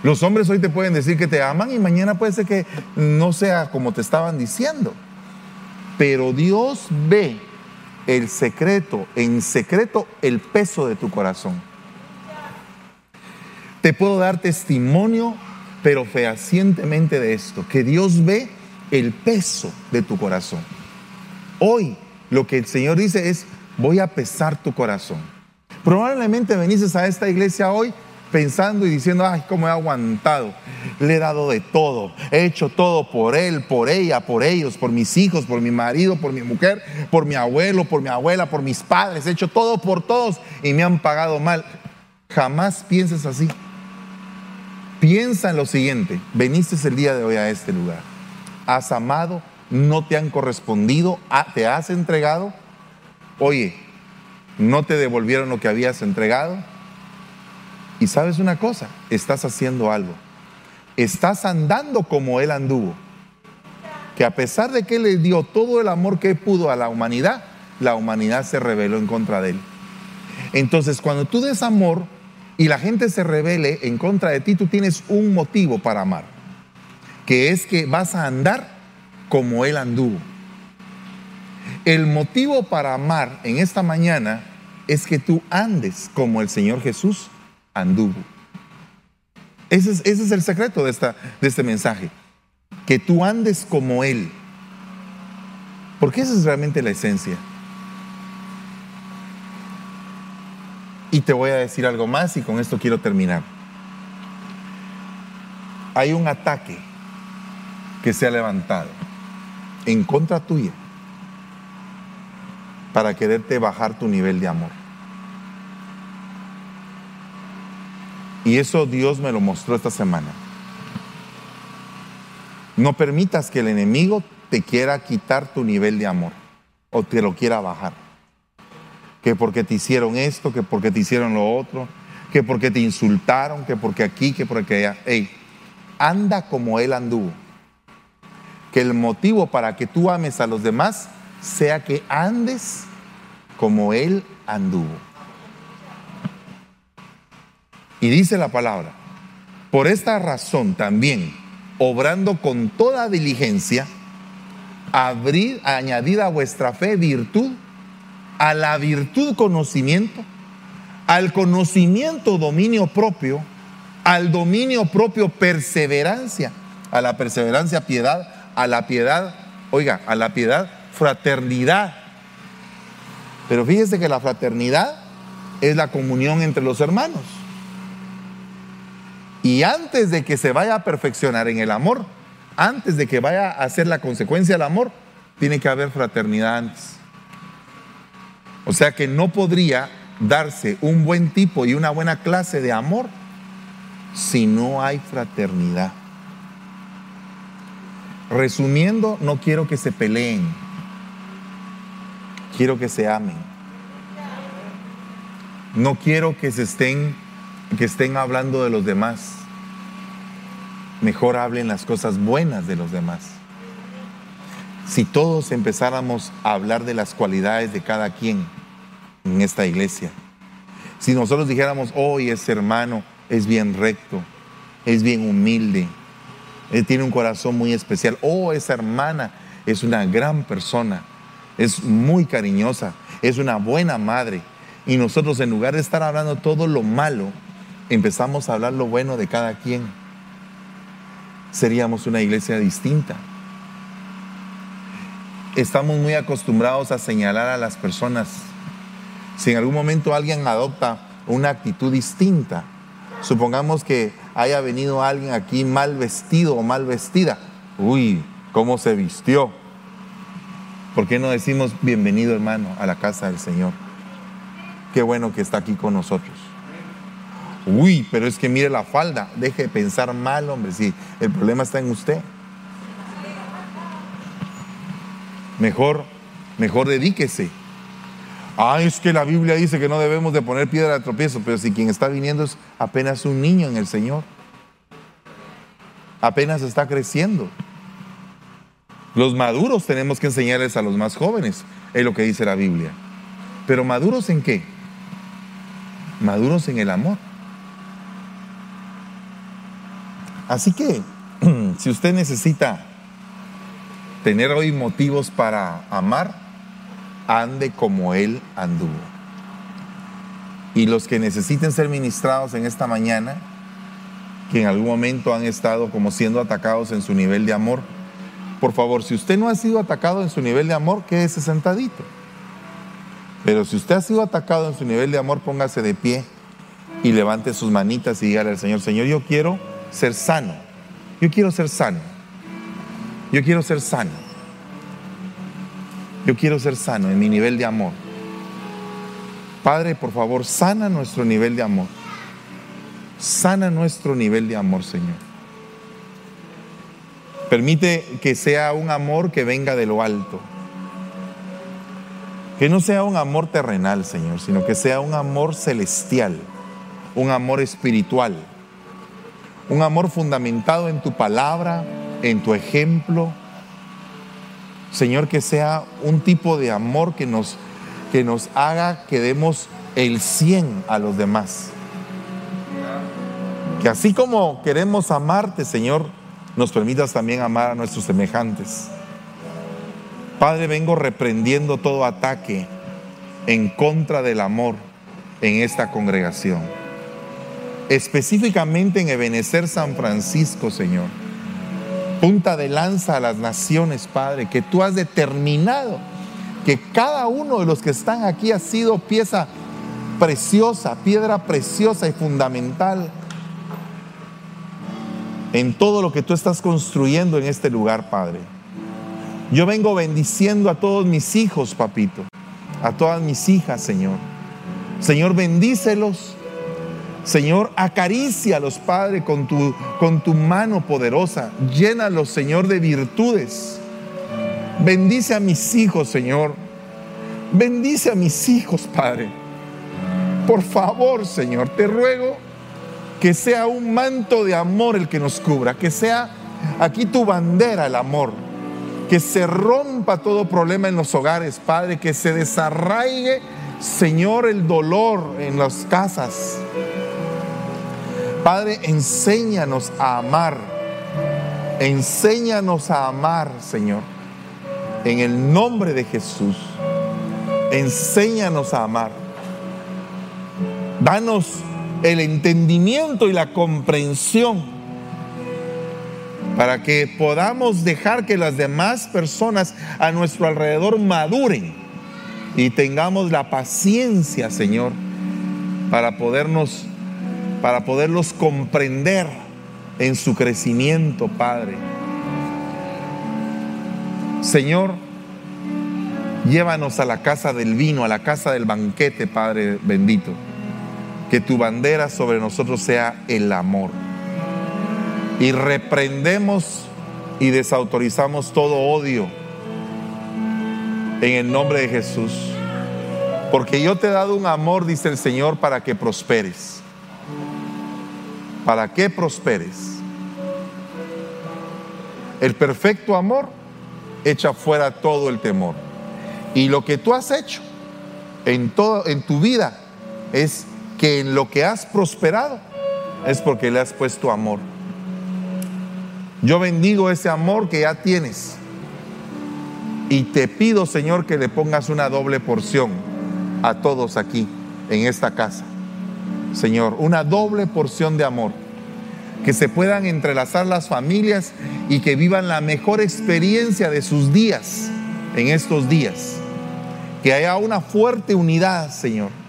Los hombres hoy te pueden decir que te aman y mañana puede ser que no sea como te estaban diciendo. Pero Dios ve el secreto, en secreto, el peso de tu corazón. Te puedo dar testimonio pero fehacientemente de esto, que Dios ve el peso de tu corazón. Hoy lo que el Señor dice es, voy a pesar tu corazón. Probablemente veniste a esta iglesia hoy pensando y diciendo, ay, cómo he aguantado. Le he dado de todo. He hecho todo por él, por ella, por ellos, por mis hijos, por mi marido, por mi mujer, por mi abuelo, por mi abuela, por mis padres. He hecho todo por todos y me han pagado mal. Jamás pienses así. Piensa en lo siguiente. Veniste el día de hoy a este lugar. Has amado, no te han correspondido, te has entregado. Oye, no te devolvieron lo que habías entregado y sabes una cosa, estás haciendo algo. Estás andando como Él anduvo. Que a pesar de que Él le dio todo el amor que pudo a la humanidad, la humanidad se rebeló en contra de Él. Entonces, cuando tú des amor y la gente se rebele en contra de ti, tú tienes un motivo para amar. Que es que vas a andar como Él anduvo. El motivo para amar en esta mañana es que tú andes como el Señor Jesús anduvo. Ese es, el secreto de, de este mensaje. Que tú andes como Él. Porque esa es realmente la esencia. Y te voy a decir algo más y con esto quiero terminar. Hay un ataque que se ha levantado en contra tuya para quererte bajar tu nivel de amor. Y eso Dios me lo mostró esta semana. No permitas que el enemigo te quiera quitar tu nivel de amor o te lo quiera bajar. Que porque te hicieron esto, que porque te hicieron lo otro, que porque te insultaron, que porque aquí, que porque allá. Ey, anda como Él anduvo. Que el motivo para que tú ames a los demás sea que andes como Él anduvo. Y dice la palabra, por esta razón también, obrando con toda diligencia, abrir, añadida a vuestra fe virtud, a la virtud conocimiento, al conocimiento dominio propio, al dominio propio perseverancia, a la perseverancia piedad, a la piedad, oiga, a la piedad fraternidad. Pero fíjese que la fraternidad es la comunión entre los hermanos. Y antes de que se vaya a perfeccionar en el amor, antes de que vaya a ser la consecuencia del amor, tiene que haber fraternidad antes. O sea que no podría darse un buen tipo y una buena clase de amor si no hay fraternidad. Resumiendo, no quiero que se peleen, quiero que se amen. No quiero que se estén que estén hablando de los demás. Mejor hablen las cosas buenas de los demás. Si todos empezáramos a hablar de las cualidades de cada quien en esta iglesia, si nosotros dijéramos, hoy ese hermano es bien recto, es bien humilde, él tiene un corazón muy especial, oh, esa hermana es una gran persona, es muy cariñosa, es una buena madre, y nosotros en lugar de estar hablando todo lo malo, empezamos a hablar lo bueno de cada quien, seríamos una iglesia distinta. Estamos muy acostumbrados a señalar a las personas. Si en algún momento alguien adopta una actitud distinta, supongamos que haya venido alguien aquí mal vestido o mal vestida, uy, ¿cómo se vistió? ¿Por qué no decimos bienvenido hermano a la casa del Señor? Qué bueno que está aquí con nosotros. Uy, pero es que mire la falda. Deje de pensar mal, hombre, si el problema está en usted. Mejor, mejor dedíquese. Ah, es que la Biblia dice que no debemos de poner piedra de tropiezo, pero si quien está viniendo es apenas un niño en el Señor. Apenas está creciendo. Los maduros tenemos que enseñarles a los más jóvenes, es lo que dice la Biblia. Pero maduros en qué? Maduros en el amor. Así que, [CLEARS THROAT] si usted necesita tener hoy motivos para amar, ande como Él anduvo. Y los que necesiten ser ministrados en esta mañana, que en algún momento han estado como siendo atacados en su nivel de amor. Por favor, si usted no ha sido atacado en su nivel de amor, quédese sentadito. Pero si usted ha sido atacado en su nivel de amor, póngase de pie y levante sus manitas y dígale al Señor, Señor, yo quiero ser sano. Yo quiero ser sano. Yo quiero ser sano. Yo quiero ser sano en mi nivel de amor. Padre, por favor, sana nuestro nivel de amor. Sana nuestro nivel de amor, Señor. Permite que sea un amor que venga de lo alto. Que no sea un amor terrenal, Señor, sino que sea un amor celestial, un amor espiritual, un amor fundamentado en tu palabra, en tu ejemplo. Señor, que sea un tipo de amor que nos, que nos haga que demos el 100 a los demás. Que así como queremos amarte, Señor, nos permitas también amar a nuestros semejantes. Padre, vengo reprendiendo todo ataque en contra del amor en esta congregación. Específicamente en Ebenecer San Francisco, Señor. Punta de lanza a las naciones, Padre, que tú has determinado que cada uno de los que están aquí ha sido pieza preciosa, piedra preciosa y fundamental en todo lo que tú estás construyendo en este lugar, Padre. Yo vengo bendiciendo a todos mis hijos, papito, a todas mis hijas, Señor. Señor, bendícelos. Señor, acarícialos, Padre, con tu, con tu mano poderosa. Llénalos, Señor, de virtudes. Bendice a mis hijos, Señor. Bendice a mis hijos, Padre. Por favor, Señor, te ruego que sea un manto de amor el que nos cubra, que sea aquí tu bandera el amor, que se rompa todo problema en los hogares, Padre, que se desarraigue, Señor, el dolor en las casas. Padre, enséñanos a amar, enséñanos a amar, Señor, en el nombre de Jesús. Enséñanos a amar. Danos el entendimiento y la comprensión para que podamos dejar que las demás personas a nuestro alrededor maduren y tengamos la paciencia, Señor, para podernos para poderlos comprender en su crecimiento, Padre. Señor, llévanos a la casa del vino, a la casa del banquete, Padre bendito que tu bandera sobre nosotros sea el amor. Y reprendemos y desautorizamos todo odio en el nombre de Jesús. Porque yo te he dado un amor, dice el Señor, para que prosperes. Para que prosperes. El perfecto amor echa fuera todo el temor. Y lo que tú has hecho en, todo, en tu vida es que en lo que has prosperado es porque le has puesto amor. Yo bendigo ese amor que ya tienes. Y te pido, Señor, que le pongas una doble porción a todos aquí, en esta casa. Señor, una doble porción de amor. Que se puedan entrelazar las familias y que vivan la mejor experiencia de sus días en estos días. Que haya una fuerte unidad, Señor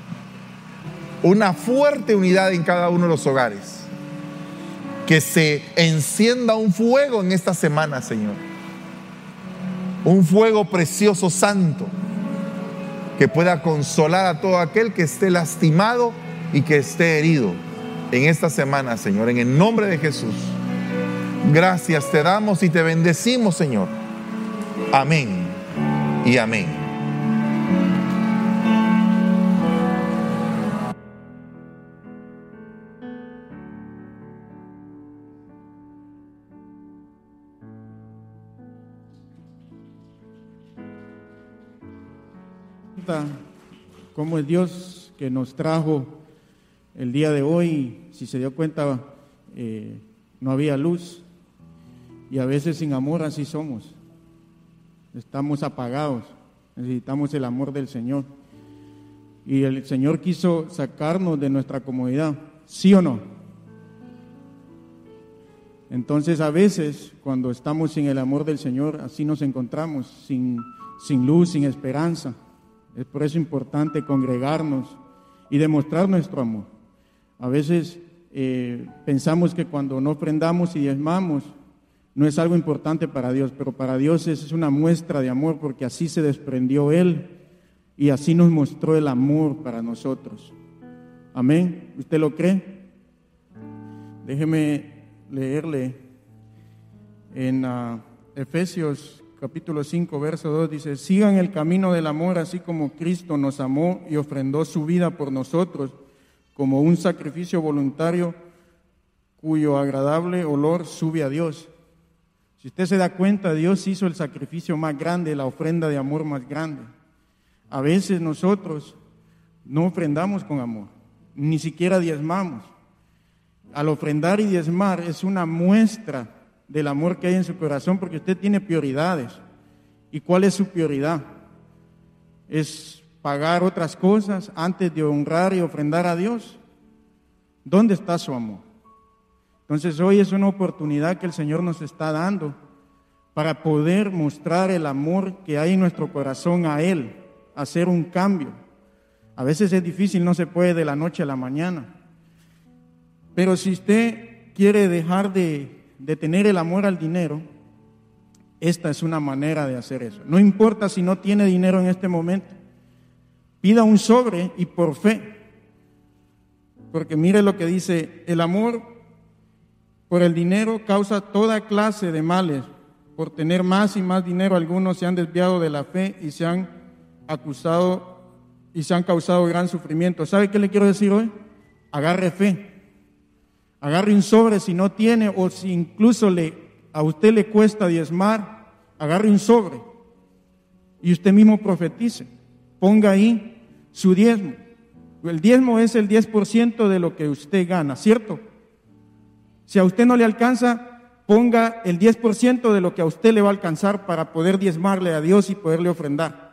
una fuerte unidad en cada uno de los hogares. Que se encienda un fuego en esta semana, Señor. Un fuego precioso, santo, que pueda consolar a todo aquel que esté lastimado y que esté herido en esta semana, Señor. En el nombre de Jesús. Gracias te damos y te bendecimos, Señor. Amén y amén. Cómo es Dios que nos trajo el día de hoy. Si se dio cuenta, eh, no había luz. Y a veces sin amor así somos. Estamos apagados. Necesitamos el amor del Señor. Y el Señor quiso sacarnos de nuestra comodidad. ¿Sí o no? Entonces a veces cuando estamos sin el amor del Señor, así nos encontramos, sin, sin luz, sin esperanza. Es por eso importante congregarnos y demostrar nuestro amor. A veces eh, pensamos que cuando no prendamos y diezmamos, no es algo importante para Dios, pero para Dios es una muestra de amor porque así se desprendió Él y así nos mostró el amor para nosotros. Amén. ¿Usted lo cree? Déjeme leerle en ah, Efesios capítulo 5, verso 2, dice, sigan el camino del amor así como Cristo nos amó y ofrendó su vida por nosotros como un sacrificio voluntario cuyo agradable olor sube a Dios. Si usted se da cuenta, Dios hizo el sacrificio más grande, la ofrenda de amor más grande. A veces nosotros no ofrendamos con amor, ni siquiera diezmamos al ofrendar y diezmar es una muestra del amor que hay en su corazón porque usted tiene prioridades. ¿Y cuál es su prioridad? ¿Es pagar otras cosas antes de honrar y ofrendar a Dios? ¿Dónde está su amor? Entonces hoy es una oportunidad que el Señor nos está dando para poder mostrar el amor que hay en nuestro corazón a Él, hacer un cambio. A veces es difícil, no se puede de la noche a la mañana. Pero si usted quiere dejar de, tener el amor al dinero, esta es una manera de hacer eso. No importa si no tiene dinero en este momento. Pida un sobre y por fe. Porque mire lo que dice, el amor por el dinero causa toda clase de males. Por tener más y más dinero algunos se han desviado de la fe y se han acusado y se han causado gran sufrimiento. ¿Sabe qué le quiero decir hoy? Agarre fe. Agarre un sobre si no tiene o si incluso le, a usted le cuesta diezmar, agarre un sobre y usted mismo profetice. Ponga ahí su diezmo. El diezmo es el 10% de lo que usted gana, ¿cierto? Si a usted no le alcanza, ponga el 10% de lo que a usted le va a alcanzar para poder diezmarle a Dios y poderle ofrendar.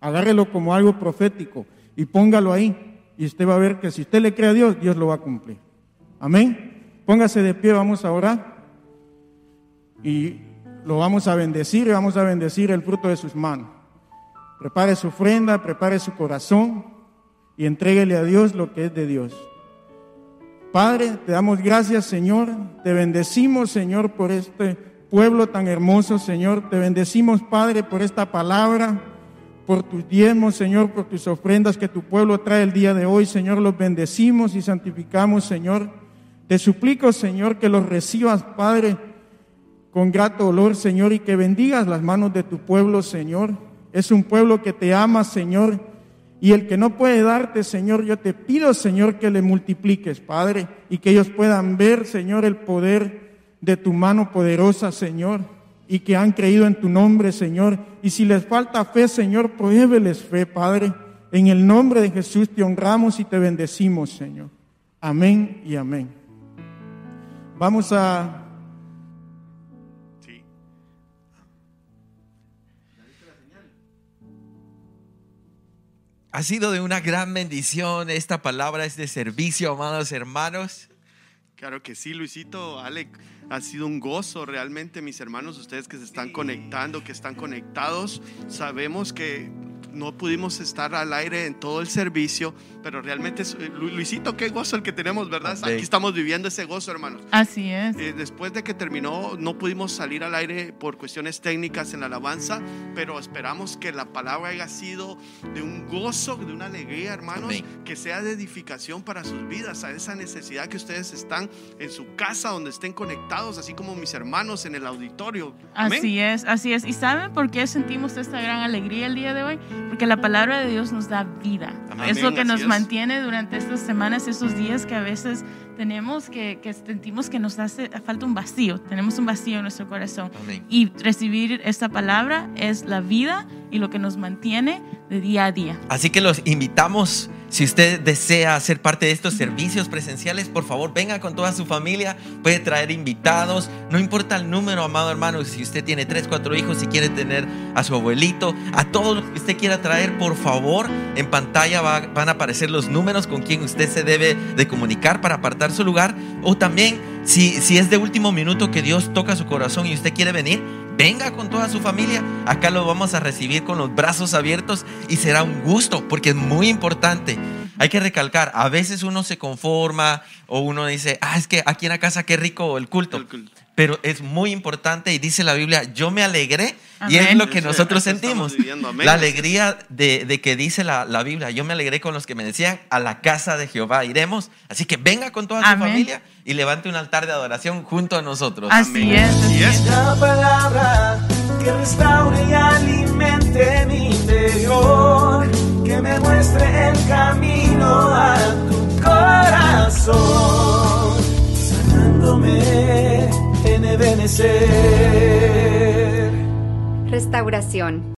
Agárrelo como algo profético y póngalo ahí. Y usted va a ver que si usted le cree a Dios, Dios lo va a cumplir. Amén. Póngase de pie, vamos a orar. Y lo vamos a bendecir y vamos a bendecir el fruto de sus manos. Prepare su ofrenda, prepare su corazón y entréguele a Dios lo que es de Dios. Padre, te damos gracias, Señor. Te bendecimos, Señor, por este pueblo tan hermoso, Señor. Te bendecimos, Padre, por esta palabra por tus diezmos, Señor, por tus ofrendas que tu pueblo trae el día de hoy, Señor, los bendecimos y santificamos, Señor. Te suplico, Señor, que los recibas, Padre, con grato olor, Señor, y que bendigas las manos de tu pueblo, Señor. Es un pueblo que te ama, Señor, y el que no puede darte, Señor, yo te pido, Señor, que le multipliques, Padre, y que ellos puedan ver, Señor, el poder de tu mano poderosa, Señor, y que han creído en tu nombre, Señor. Y si les falta fe, Señor, prohíbeles fe, Padre. En el nombre de Jesús te honramos y te bendecimos, Señor. Amén y amén. Vamos a... Ha sido de una gran bendición. Esta palabra es de servicio, amados hermanos. Claro que sí, Luisito, Alec, ha sido un gozo realmente, mis hermanos, ustedes que se están conectando, que están conectados. Sabemos que no pudimos estar al aire en todo el servicio, pero realmente, eh, Luisito, qué gozo el que tenemos, ¿verdad? Aquí estamos viviendo ese gozo, hermanos. Así es. Eh, después de que terminó, no pudimos salir al aire por cuestiones técnicas en la alabanza, pero esperamos que la palabra haya sido de un gozo, de una alegría, hermanos, que sea de edificación para sus vidas, a esa necesidad que ustedes están en su casa, donde estén conectados, así como mis hermanos en el auditorio. Así es, así es. ¿Y saben por qué sentimos esta gran alegría el día de hoy? Porque la palabra de Dios nos da vida. Es lo que nos mantiene durante estas semanas, esos días que a veces tenemos que, que sentimos que nos hace falta un vacío, tenemos un vacío en nuestro corazón. Y recibir esta palabra es la vida y lo que nos mantiene de día a día. Así que los invitamos si usted desea ser parte de estos servicios presenciales, por favor, venga con toda su familia. Puede traer invitados. No importa el número, amado hermano. Si usted tiene tres, cuatro hijos, si quiere tener a su abuelito, a todos los que usted quiera traer, por favor, en pantalla van a aparecer los números con quien usted se debe de comunicar para apartar su lugar. O también Si, es de último minuto que Dios toca su corazón y usted quiere venir, venga con toda su familia. Acá lo vamos a recibir con los brazos abiertos y será un gusto porque es muy importante. Hay que recalcar, a veces uno se conforma o uno dice, ah, es que aquí en la casa qué rico el culto. Pero es muy importante y dice la Biblia, yo me alegré y es lo que nosotros sentimos. La alegría de, que dice la, Biblia, yo me alegré con los que me decían, a la casa de Jehová iremos. Así que venga con toda su familia y levante un altar de adoración junto a nosotros. Así es. Así es. La palabra que restaure y alimente mi interior, que me muestre el camino a tu corazón, sanándome en. Restauración.